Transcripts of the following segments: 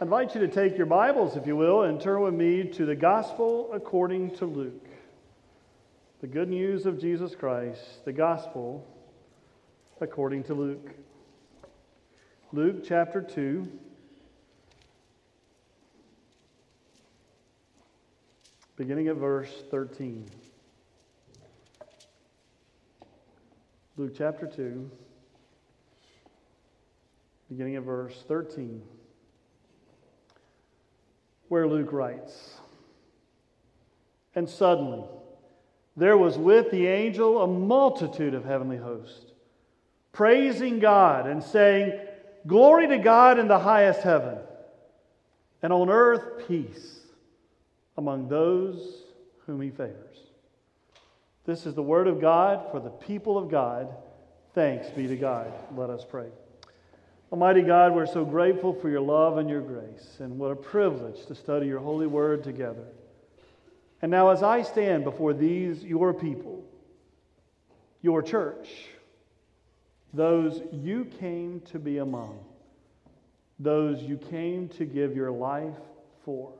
I invite you to take your Bibles, if you will, and turn with me to the Gospel according to Luke. The good news of Jesus Christ, the Gospel according to Luke. Luke chapter 2. Beginning at verse 13. Luke chapter 2, beginning at verse 13 where Luke writes And suddenly there was with the angel a multitude of heavenly hosts, praising God and saying, Glory to God in the highest heaven, and on earth peace among those whom he favors. This is the word of God for the people of God. Thanks be to God. Let us pray. Almighty God, we're so grateful for your love and your grace, and what a privilege to study your holy word together. And now, as I stand before these, your people, your church, those you came to be among, those you came to give your life for,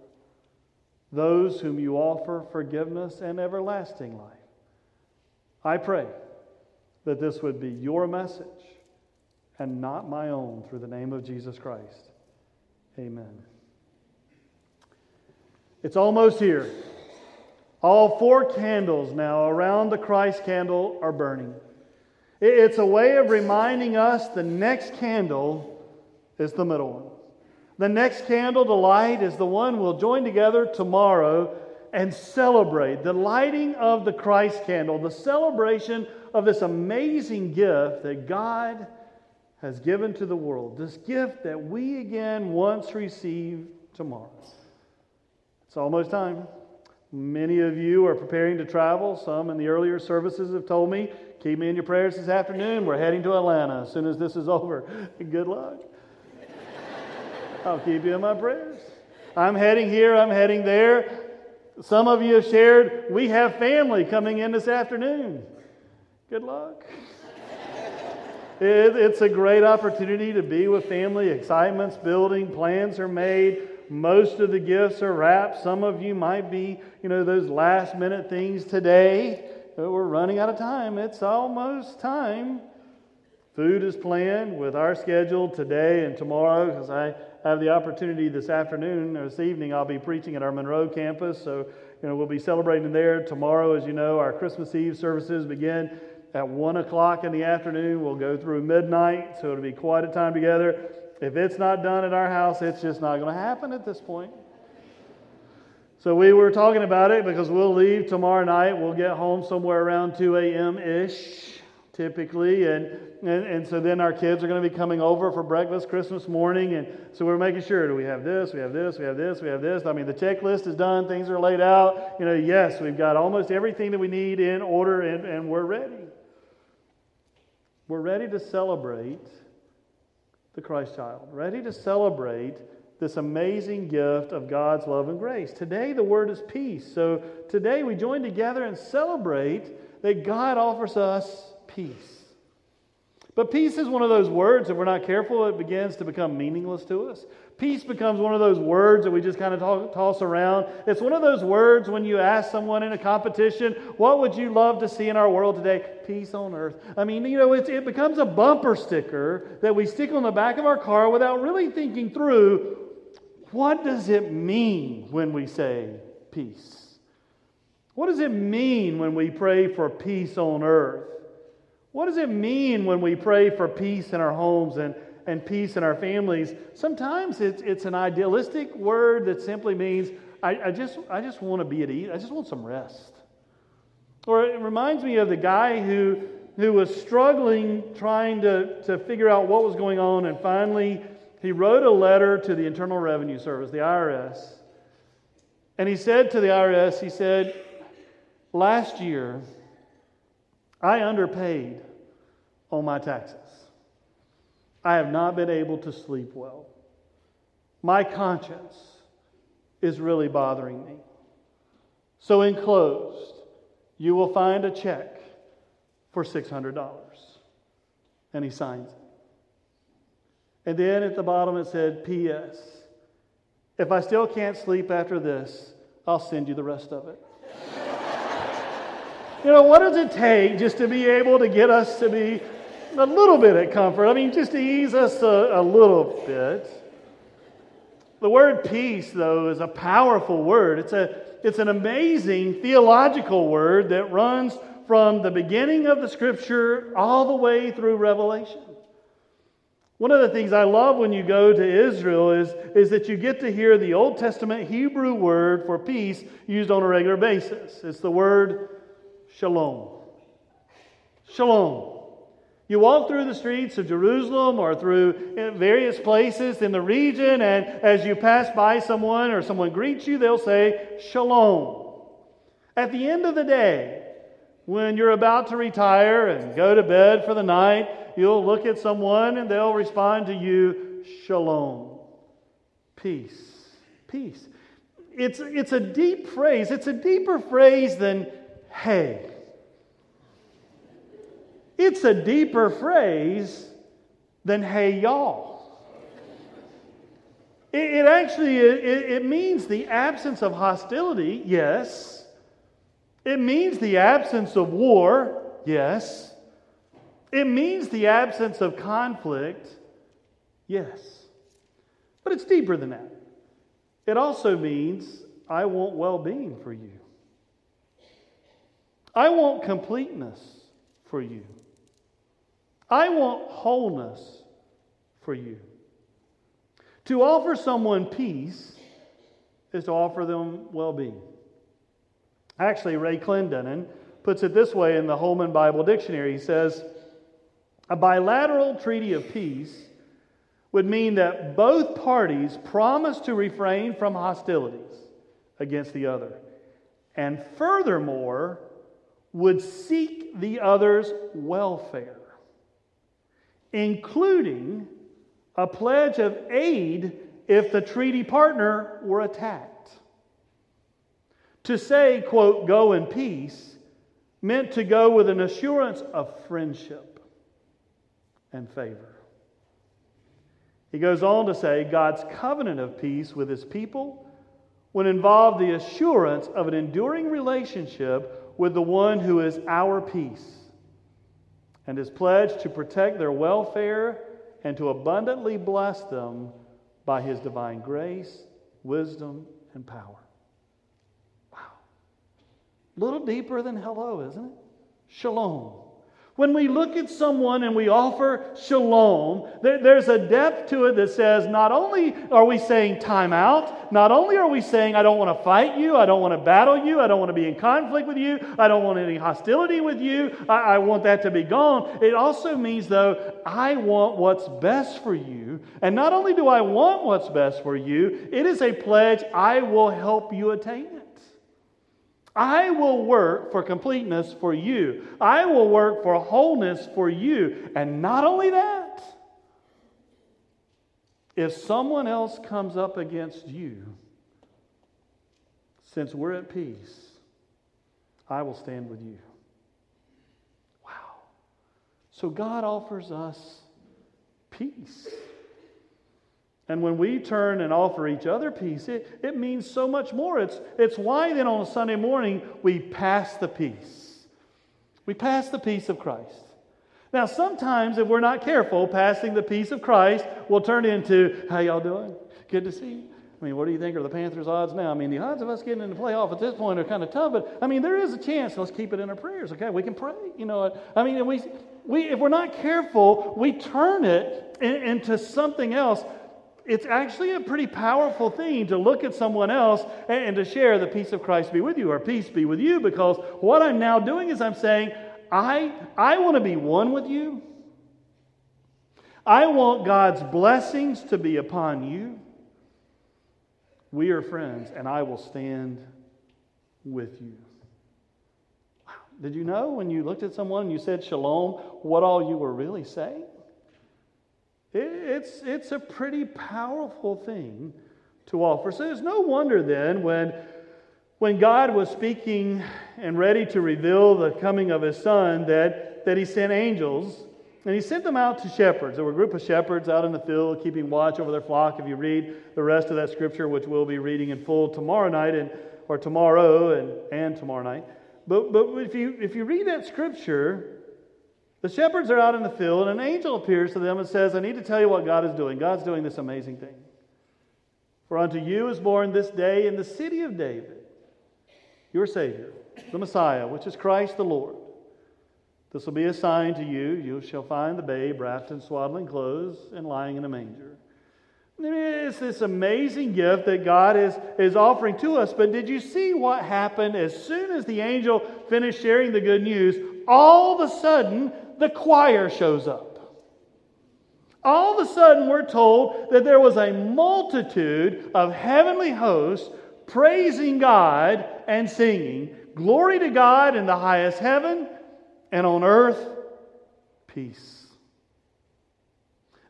those whom you offer forgiveness and everlasting life, I pray that this would be your message and not my own through the name of Jesus Christ. Amen. It's almost here. All four candles now around the Christ candle are burning. It's a way of reminding us the next candle is the middle one. The next candle to light is the one we'll join together tomorrow and celebrate the lighting of the Christ candle, the celebration of this amazing gift that God has given to the world, this gift that we again once receive tomorrow. It's almost time. Many of you are preparing to travel. Some in the earlier services have told me, keep me in your prayers this afternoon. We're heading to Atlanta as soon as this is over. Good luck. I'll keep you in my prayers. I'm heading here, I'm heading there. Some of you have shared, we have family coming in this afternoon. Good luck. It, it's a great opportunity to be with family. Excitement's building, plans are made. Most of the gifts are wrapped. Some of you might be, you know, those last minute things today. But we're running out of time. It's almost time. Food is planned with our schedule today and tomorrow because I have the opportunity this afternoon or this evening. I'll be preaching at our Monroe campus. So, you know, we'll be celebrating there. Tomorrow, as you know, our Christmas Eve services begin at 1 o'clock in the afternoon. We'll go through midnight, so it'll be quite a time together. If it's not done at our house, it's just not going to happen at this point. So we were talking about it because we'll leave tomorrow night. We'll get home somewhere around 2 a.m. ish, typically. And, and, and so then our kids are going to be coming over for breakfast Christmas morning. And so we're making sure do we have this, we have this, we have this, we have this. I mean, the checklist is done, things are laid out. You know, yes, we've got almost everything that we need in order and, and we're ready. We're ready to celebrate the Christ child, ready to celebrate this amazing gift of God's love and grace. Today, the word is peace. So today, we join together and celebrate that God offers us peace. But peace is one of those words, if we're not careful, it begins to become meaningless to us. Peace becomes one of those words that we just kind of talk, toss around. It's one of those words when you ask someone in a competition, What would you love to see in our world today? Peace on earth. I mean, you know, it becomes a bumper sticker that we stick on the back of our car without really thinking through what does it mean when we say peace? What does it mean when we pray for peace on earth? What does it mean when we pray for peace in our homes and, and peace in our families? Sometimes it's, it's an idealistic word that simply means, I, I just, I just want to be at ease. I just want some rest. Or it reminds me of the guy who, who was struggling trying to, to figure out what was going on, and finally he wrote a letter to the Internal Revenue Service, the IRS. And he said to the IRS, he said, Last year, I underpaid on my taxes. I have not been able to sleep well. My conscience is really bothering me. So, enclosed, you will find a check for $600. And he signs it. And then at the bottom it said, P.S. If I still can't sleep after this, I'll send you the rest of it. you know, what does it take just to be able to get us to be a little bit of comfort? I mean, just to ease us a, a little bit. The word peace, though, is a powerful word. It's, a, it's an amazing theological word that runs from the beginning of the scripture all the way through Revelation. One of the things I love when you go to Israel is, is that you get to hear the Old Testament Hebrew word for peace used on a regular basis. It's the word shalom. Shalom. You walk through the streets of Jerusalem or through eh, various places in the region, and as you pass by someone or someone greets you, they'll say, Shalom. At the end of the day, when you're about to retire and go to bed for the night, you'll look at someone and they'll respond to you, Shalom. Peace. Peace. It's, it's a deep phrase. It's a deeper phrase than hey. It's a deeper phrase than hey, y'all. It, it actually it, it means the absence of hostility, yes. It means the absence of war, yes. It means the absence of conflict, yes. But it's deeper than that. It also means I want well being for you, I want completeness for you, I want wholeness for you. To offer someone peace is to offer them well being. Actually, Ray Clendenen puts it this way in the Holman Bible Dictionary. He says, A bilateral treaty of peace would mean that both parties promise to refrain from hostilities against the other, and furthermore, would seek the other's welfare, including a pledge of aid if the treaty partner were attacked. To say, quote, go in peace meant to go with an assurance of friendship and favor. He goes on to say God's covenant of peace with his people would involve the assurance of an enduring relationship with the one who is our peace and his pledge to protect their welfare and to abundantly bless them by his divine grace, wisdom, and power. Wow. A little deeper than hello, isn't it? Shalom. When we look at someone and we offer shalom, there's a depth to it that says not only are we saying time out, not only are we saying I don't want to fight you, I don't want to battle you, I don't want to be in conflict with you, I don't want any hostility with you, I, I want that to be gone. It also means, though, I want what's best for you. And not only do I want what's best for you, it is a pledge I will help you attain it. I will work for completeness for you. I will work for wholeness for you. And not only that, if someone else comes up against you, since we're at peace, I will stand with you. Wow. So God offers us peace. And when we turn and offer each other peace, it, it means so much more. It's, it's why then on a Sunday morning we pass the peace. We pass the peace of Christ. Now, sometimes if we're not careful, passing the peace of Christ will turn into, how y'all doing? Good to see you. I mean, what do you think are the Panthers' odds now? I mean, the odds of us getting in the playoff at this point are kind of tough, but I mean, there is a chance. Let's keep it in our prayers, okay? We can pray. You know, I mean, we, we, if we're not careful, we turn it in, into something else it's actually a pretty powerful thing to look at someone else and, and to share the peace of Christ be with you or peace be with you because what I'm now doing is I'm saying, I, I want to be one with you. I want God's blessings to be upon you. We are friends, and I will stand with you. Wow. Did you know when you looked at someone and you said shalom, what all you were really saying? It's, it's a pretty powerful thing to offer. So it's no wonder then when, when God was speaking and ready to reveal the coming of his son that, that he sent angels And he sent them out to shepherds. There were a group of shepherds out in the field keeping watch over their flock. If you read the rest of that scripture, which we'll be reading in full tomorrow night and, or tomorrow and, and tomorrow night. But, but if, you, if you read that scripture, the shepherds are out in the field, and an angel appears to them and says, I need to tell you what God is doing. God's doing this amazing thing. For unto you is born this day in the city of David your Savior, the Messiah, which is Christ the Lord. This will be a sign to you. You shall find the babe wrapped in swaddling clothes and lying in a manger. It's this amazing gift that God is, is offering to us. But did you see what happened as soon as the angel finished sharing the good news? All of a sudden, the choir shows up. All of a sudden, we're told that there was a multitude of heavenly hosts praising God and singing, Glory to God in the highest heaven, and on earth, peace.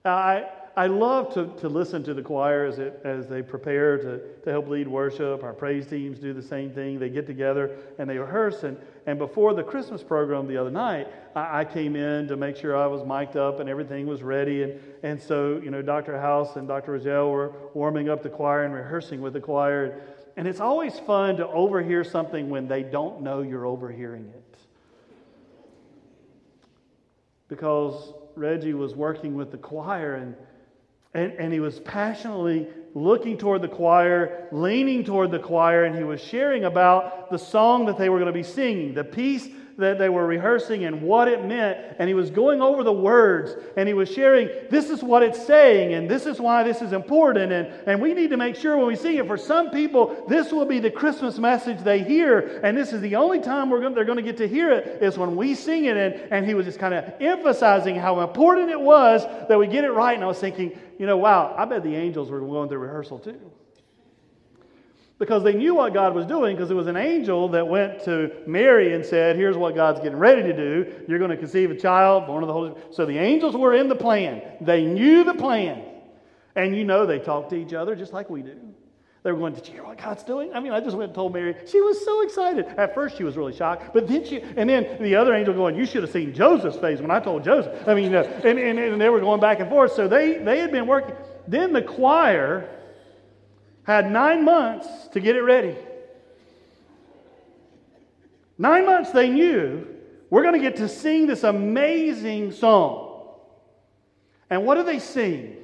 Now, I, I love to, to listen to the choir as, it, as they prepare to, to help lead worship. Our praise teams do the same thing. They get together and they rehearse. And, and before the Christmas program the other night, I, I came in to make sure I was mic'd up and everything was ready. And, and so, you know, Dr. House and Dr. Rogel were warming up the choir and rehearsing with the choir. And it's always fun to overhear something when they don't know you're overhearing it. Because Reggie was working with the choir and, and, and he was passionately looking toward the choir, leaning toward the choir, and he was sharing about the song that they were going to be singing, the piece that they were rehearsing and what it meant. And he was going over the words and he was sharing, this is what it's saying and this is why this is important. And, and we need to make sure when we sing it, for some people, this will be the Christmas message they hear. And this is the only time we're going, they're going to get to hear it is when we sing it. And, and he was just kind of emphasizing how important it was that we get it right. And I was thinking, you know, wow, I bet the angels were going through rehearsal too because they knew what God was doing because it was an angel that went to Mary and said, Here's what God's getting ready to do. You're going to conceive a child, born of the Holy Spirit. So the angels were in the plan. They knew the plan. And you know they talked to each other just like we do. They were going, Did you hear what God's doing? I mean, I just went and told Mary. She was so excited. At first, she was really shocked. But then she, and then the other angel going, You should have seen Joseph's face when I told Joseph. I mean, uh, and, and, and they were going back and forth. So they, they had been working. Then the choir had nine months to get it ready. Nine months they knew we're going to get to sing this amazing song. And what do they sing?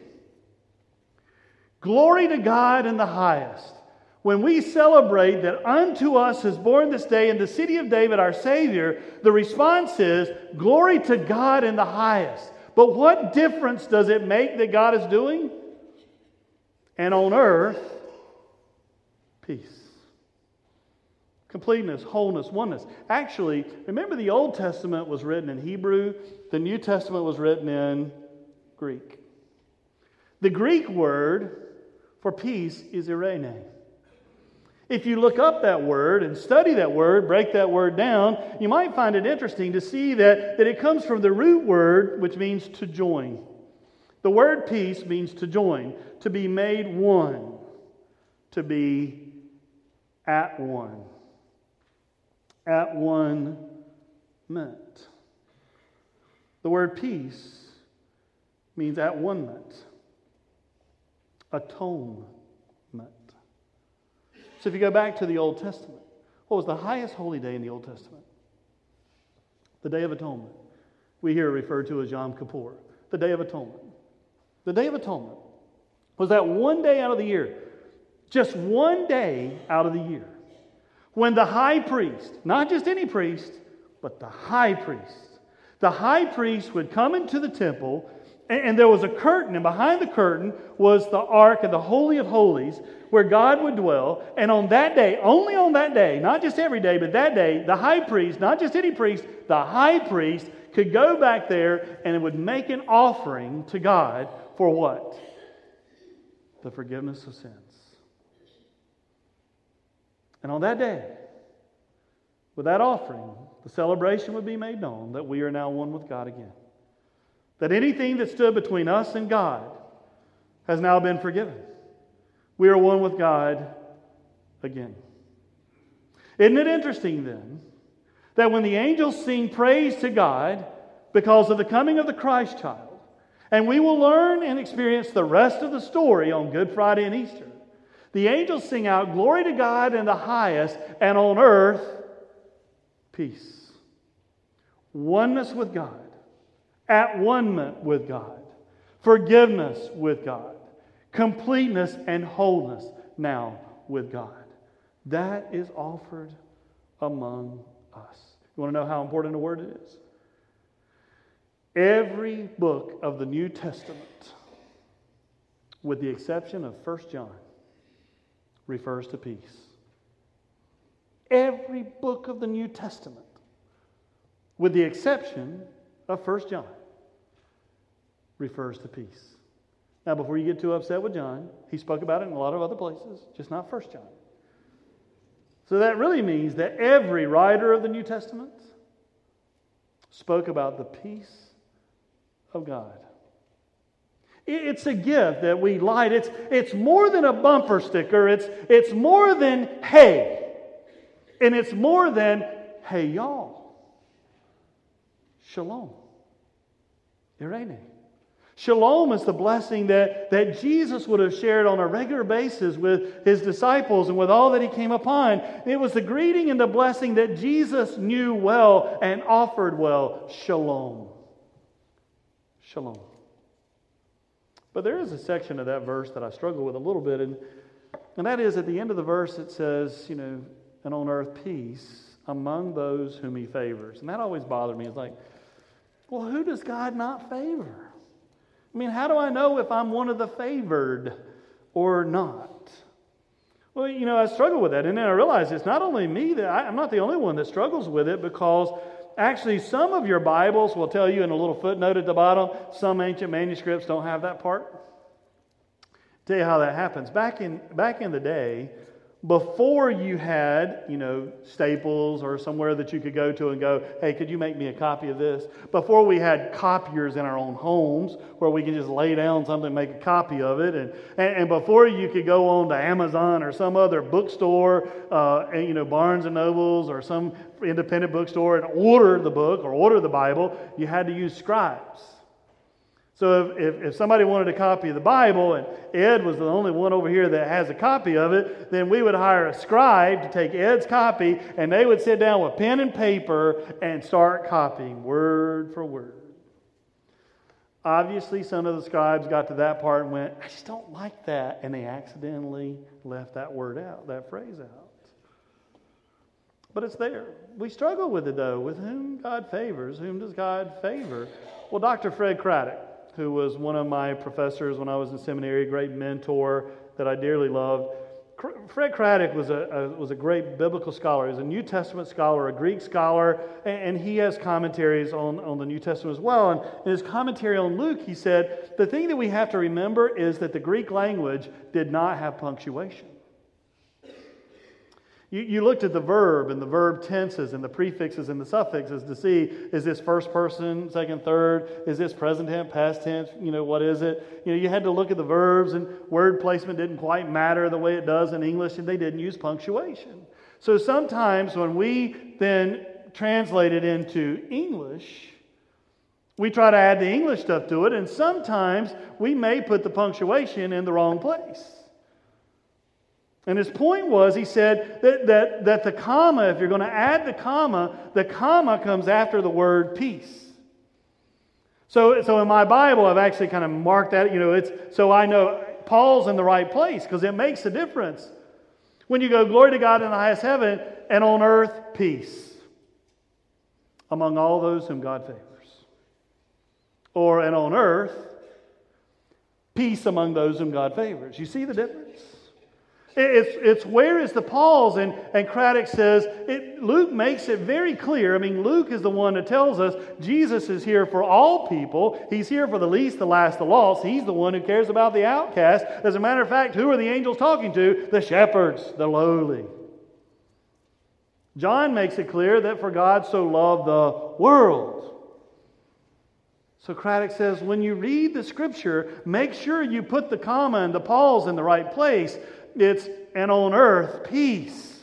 Glory to God in the highest. When we celebrate that unto us is born this day in the city of David our Savior, the response is, Glory to God in the highest. But what difference does it make that God is doing? And on earth, peace. Completeness, wholeness, oneness. Actually, remember the Old Testament was written in Hebrew, the New Testament was written in Greek. The Greek word for peace is eirene. If you look up that word and study that word, break that word down, you might find it interesting to see that, that it comes from the root word, which means to join. The word peace means to join, to be made one, to be at one. At one meant. The word peace means at one meant. Atonement. So if you go back to the Old Testament, what was the highest holy day in the Old Testament? The Day of Atonement. We hear referred to as Yom Kippur, the Day of Atonement. The Day of Atonement was that one day out of the year just one day out of the year. When the high priest, not just any priest, but the high priest, the high priest would come into the temple, and there was a curtain, and behind the curtain was the ark of the Holy of Holies, where God would dwell. And on that day, only on that day, not just every day, but that day, the high priest, not just any priest, the high priest could go back there and would make an offering to God for what? The forgiveness of sins. And on that day, with that offering, the celebration would be made known that we are now one with God again. That anything that stood between us and God has now been forgiven. We are one with God again. Isn't it interesting then that when the angels sing praise to God because of the coming of the Christ child. And we will learn and experience the rest of the story on Good Friday and Easter. The angels sing out, Glory to God in the highest, and on earth, peace. Oneness with God, at one with God, forgiveness with God, completeness and wholeness now with God. That is offered among us. You want to know how important a word it is? Every book of the New Testament, with the exception of 1 John, refers to peace. Every book of the New Testament, with the exception of 1 John, refers to peace. Now, before you get too upset with John, he spoke about it in a lot of other places, just not 1 John. So that really means that every writer of the New Testament spoke about the peace of God. It's a gift that we light. It's, it's more than a bumper sticker. It's, it's more than hey. And it's more than hey, y'all. Shalom. Eirene. Shalom is the blessing that, that Jesus would have shared on a regular basis with his disciples and with all that he came upon. It was the greeting and the blessing that Jesus knew well and offered well. Shalom. Shalom. But there is a section of that verse that I struggle with a little bit, and, and that is at the end of the verse it says, you know, and on earth peace among those whom he favors. And that always bothered me. It's like, well, who does God not favor? I mean, how do I know if I'm one of the favored or not? Well, you know, I struggle with that. And then I realize it's not only me that I, I'm not the only one that struggles with it because actually some of your Bibles will tell you in a little footnote at the bottom, some ancient manuscripts don't have that part. Tell you how that happens. Back in, back in the day, before you had, you know, Staples or somewhere that you could go to and go, hey, could you make me a copy of this? Before we had copiers in our own homes where we could just lay down something make a copy of it. And, and, and before you could go on to Amazon or some other bookstore, uh, and, you know, Barnes and Nobles or some independent bookstore and order the book or order the Bible, you had to use scribes. So if, if, if, somebody wanted a copy of the Bible and Ed was the only one over here that has a copy of it, then we would hire a scribe to take Ed's copy and they would sit down with pen and paper and start copying word for word. Obviously, some of the scribes got to that part and went, I just don't like that. And they accidentally left that word out, that phrase out. But it's there. We struggle with it though. With whom God favors, whom does God favor? Well, Dr. Fred Craddock who was one of my professors when I was in seminary, great mentor that I dearly loved. Fred Craddock was a, a, was a great biblical scholar. He's a New Testament scholar, a Greek scholar, and, and, he has commentaries on, on the New Testament as well. And in his commentary on Luke, he said, The thing that we have to remember is that the Greek language did not have punctuation. You, you looked at the verb and the verb tenses and the prefixes and the suffixes to see is this first person, second, third? Is this present tense, past tense? You know, what is it? You know, you had to look at the verbs and word placement didn't quite matter the way it does in English and they didn't use punctuation. So sometimes when we then translate it into English, we try to add the English stuff to it, and sometimes we may put the punctuation in the wrong place. And his point was, he said that, that, that the comma, if you're going to add the comma, the comma comes after the word peace. So, so in my Bible, I've actually kind of marked that, you know, it's so I know pause in the right place because it makes a difference. When you go, glory to God in the highest heaven, and on earth, peace among all those whom God favors. Or, and on earth, peace among those whom God favors. You see the difference? It's, it's where is the pause? And, and Craddock says, it, Luke makes it very clear. I mean, Luke is the one that tells us Jesus is here for all people. He's here for the least, the last, the lost. He's the one who cares about the outcast. As a matter of fact, who are the angels talking to? The shepherds, the lowly. John makes it clear that for God so loved the world. So Craddock says, when you read the scripture, make sure you put the comma and the pause in the right place it's, and on earth, peace.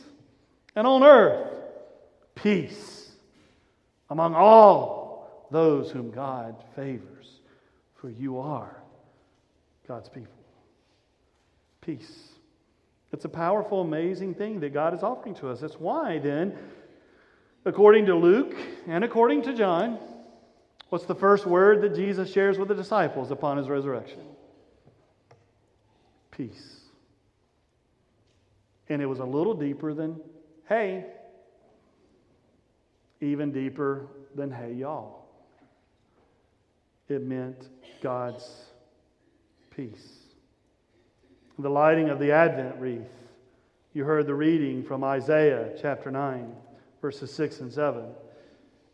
And on earth, peace among all those whom God favors, for you are God's people. Peace. It's a powerful, amazing thing that God is offering to us. That's why, then, according to Luke and according to John, what's the first word that Jesus shares with the disciples upon his resurrection? Peace. And it was a little deeper than, hey, even deeper than, hey, y'all. It meant God's peace. The lighting of the Advent wreath. You heard the reading from Isaiah chapter 9, verses 6 and 7.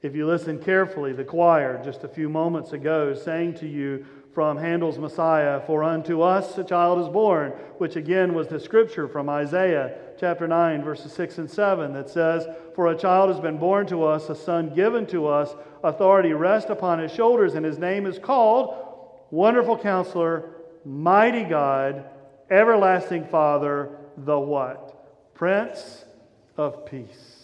If you listen carefully, the choir just a few moments ago sang to you from Handel's Messiah, For unto us a child is born, which again was the scripture from Isaiah chapter 9, verses 6 and 7, that says, For a child has been born to us, a son given to us, authority rests upon his shoulders, and his name is called Wonderful Counselor, Mighty God, Everlasting Father, the what? Prince of Peace.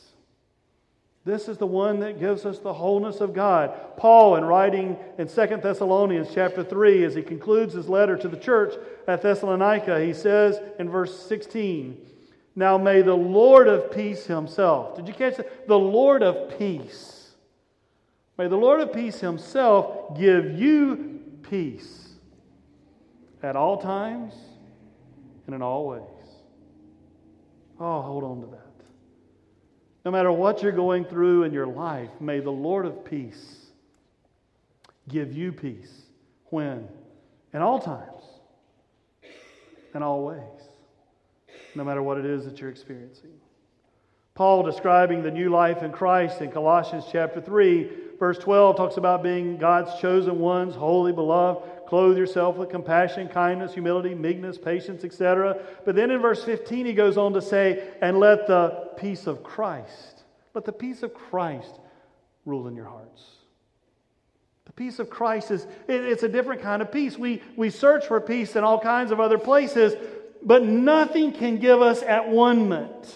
This is the one that gives us the wholeness of God. Paul, in writing in 2 Thessalonians chapter 3, as he concludes his letter to the church at Thessalonica, he says in verse 16, Now may the Lord of peace himself, did you catch that? The Lord of peace. May the Lord of peace himself give you peace at all times and in all ways. Oh, hold on to that. No matter what you're going through in your life, may the Lord of peace give you peace. When? In all times. In all ways. No matter what it is that you're experiencing. Paul describing the new life in Christ in Colossians chapter 3, verse 12 talks about being God's chosen ones, holy, beloved, clothe yourself with compassion, kindness, humility, meekness, patience, etc. But then in verse 15, he goes on to say, and let the peace of Christ, let the peace of Christ rule in your hearts. The peace of Christ is, it's a different kind of peace. We, we search for peace in all kinds of other places, but nothing can give us at one moment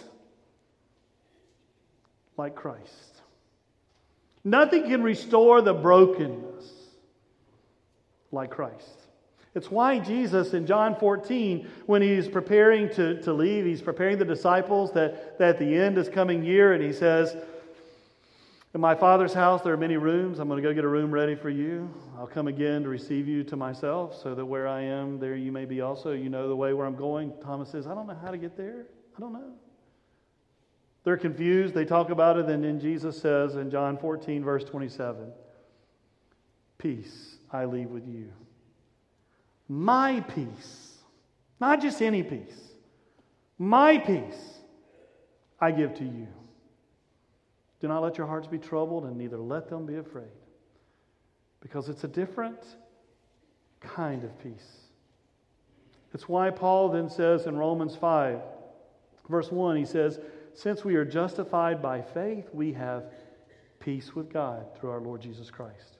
like Christ. Nothing can restore the brokenness like Christ. It's why Jesus in John 14, when he's preparing to, to leave, he's preparing the disciples that, that the end is coming near, and he says, In my Father's house there are many rooms. I'm going to go get a room ready for you. I'll come again to receive you to myself, so that where I am, there you may be also. You know the way where I'm going. Thomas says, I don't know how to get there. I don't know. They're confused. They talk about it, and then Jesus says in John 14, verse 27, Peace I leave with you. My peace, not just any peace, my peace I give to you. Do not let your hearts be troubled, and neither let them be afraid. Because it's a different kind of peace. It's why Paul then says in Romans 5, verse 1, he says, Since we are justified by faith, we have peace with God through our Lord Jesus Christ.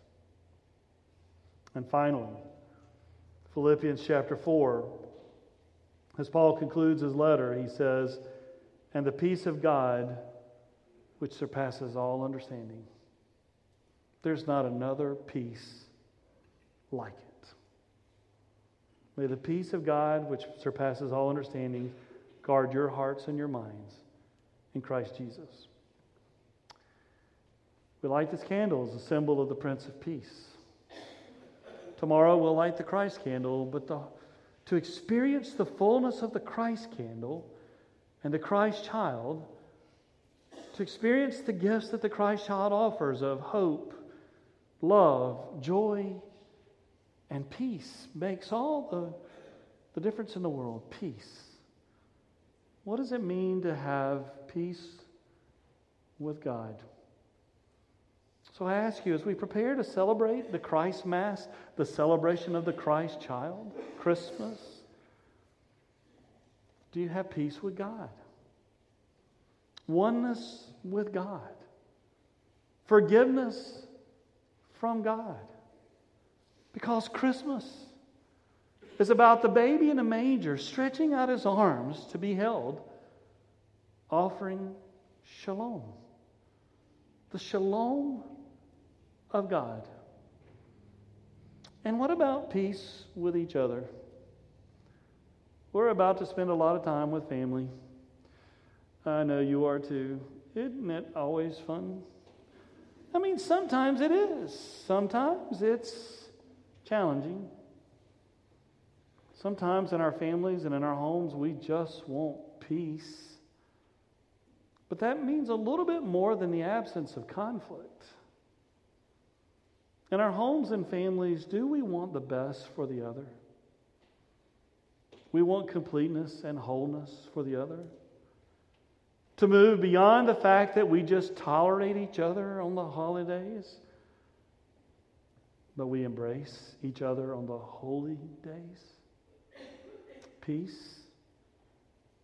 And finally, Philippians chapter 4, as Paul concludes his letter, he says, And the peace of God, which surpasses all understanding. There's not another peace like it. May the peace of God, which surpasses all understanding, guard your hearts and your minds in Christ Jesus. We light this candle as a symbol of the Prince of Peace. Tomorrow we'll light the Christ candle, but the, to experience the fullness of the Christ candle and the Christ child, to experience the gifts that the Christ child offers of hope, love, joy, and peace makes all the, the difference in the world. Peace. What does it mean to have peace with God? So I ask you, as we prepare to celebrate the Christ Mass, the celebration of the Christ child, Christmas, do you have peace with God? Oneness with God? Forgiveness from God? Because Christmas is about the baby in a manger stretching out his arms to be held, offering shalom. The shalom of God. And what about peace with each other? We're about to spend a lot of time with family. I know you are too. Isn't it always fun? I mean, sometimes it is, sometimes it's challenging. Sometimes in our families and in our homes, we just want peace. But that means a little bit more than the absence of conflict. In our homes and families, do we want the best for the other? We want completeness and wholeness for the other. To move beyond the fact that we just tolerate each other on the holidays, but we embrace each other on the holy days. Peace.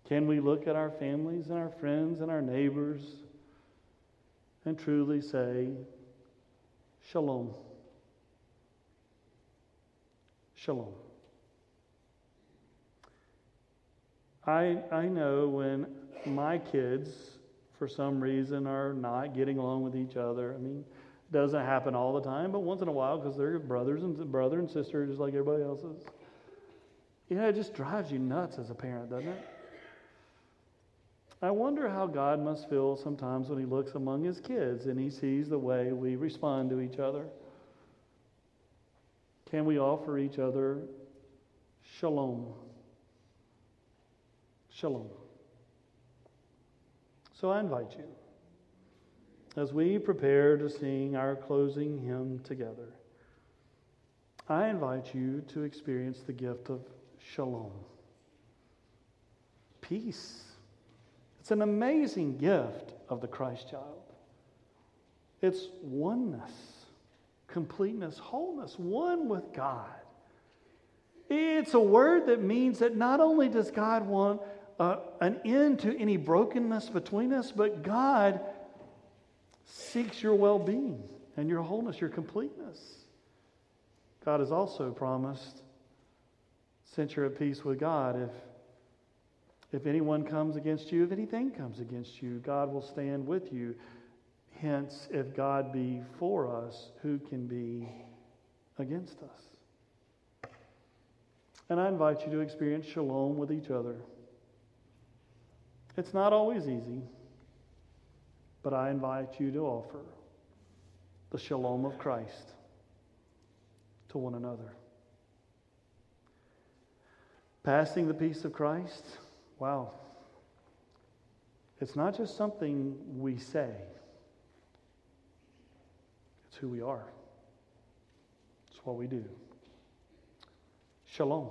Can we look at our families and our friends and our neighbors and truly say, Shalom? Shalom. I, I know when my kids, for some reason, are not getting along with each other. I mean, it doesn't happen all the time, but once in a while, because they're brothers and brother and sister, just like everybody else is. You know, it just drives you nuts as a parent, doesn't it? I wonder how God must feel sometimes when He looks among His kids and He sees the way we respond to each other. Can we offer each other shalom? Shalom. So I invite you, as we prepare to sing our closing hymn together, I invite you to experience the gift of shalom. Peace. It's an amazing gift of the Christ child. It's oneness, completeness, wholeness, one with God. It's a word that means that not only does God want uh, an end to any brokenness between us, but God seeks your well being and your wholeness, your completeness. God has also promised, since you're at peace with God, if, if anyone comes against you, if anything comes against you, God will stand with you. Hence, if God be for us, who can be against us? And I invite you to experience shalom with each other. It's not always easy, but I invite you to offer the shalom of Christ to one another. Passing the peace of Christ, wow. It's not just something we say, it's who we are. It's what we do. Shalom.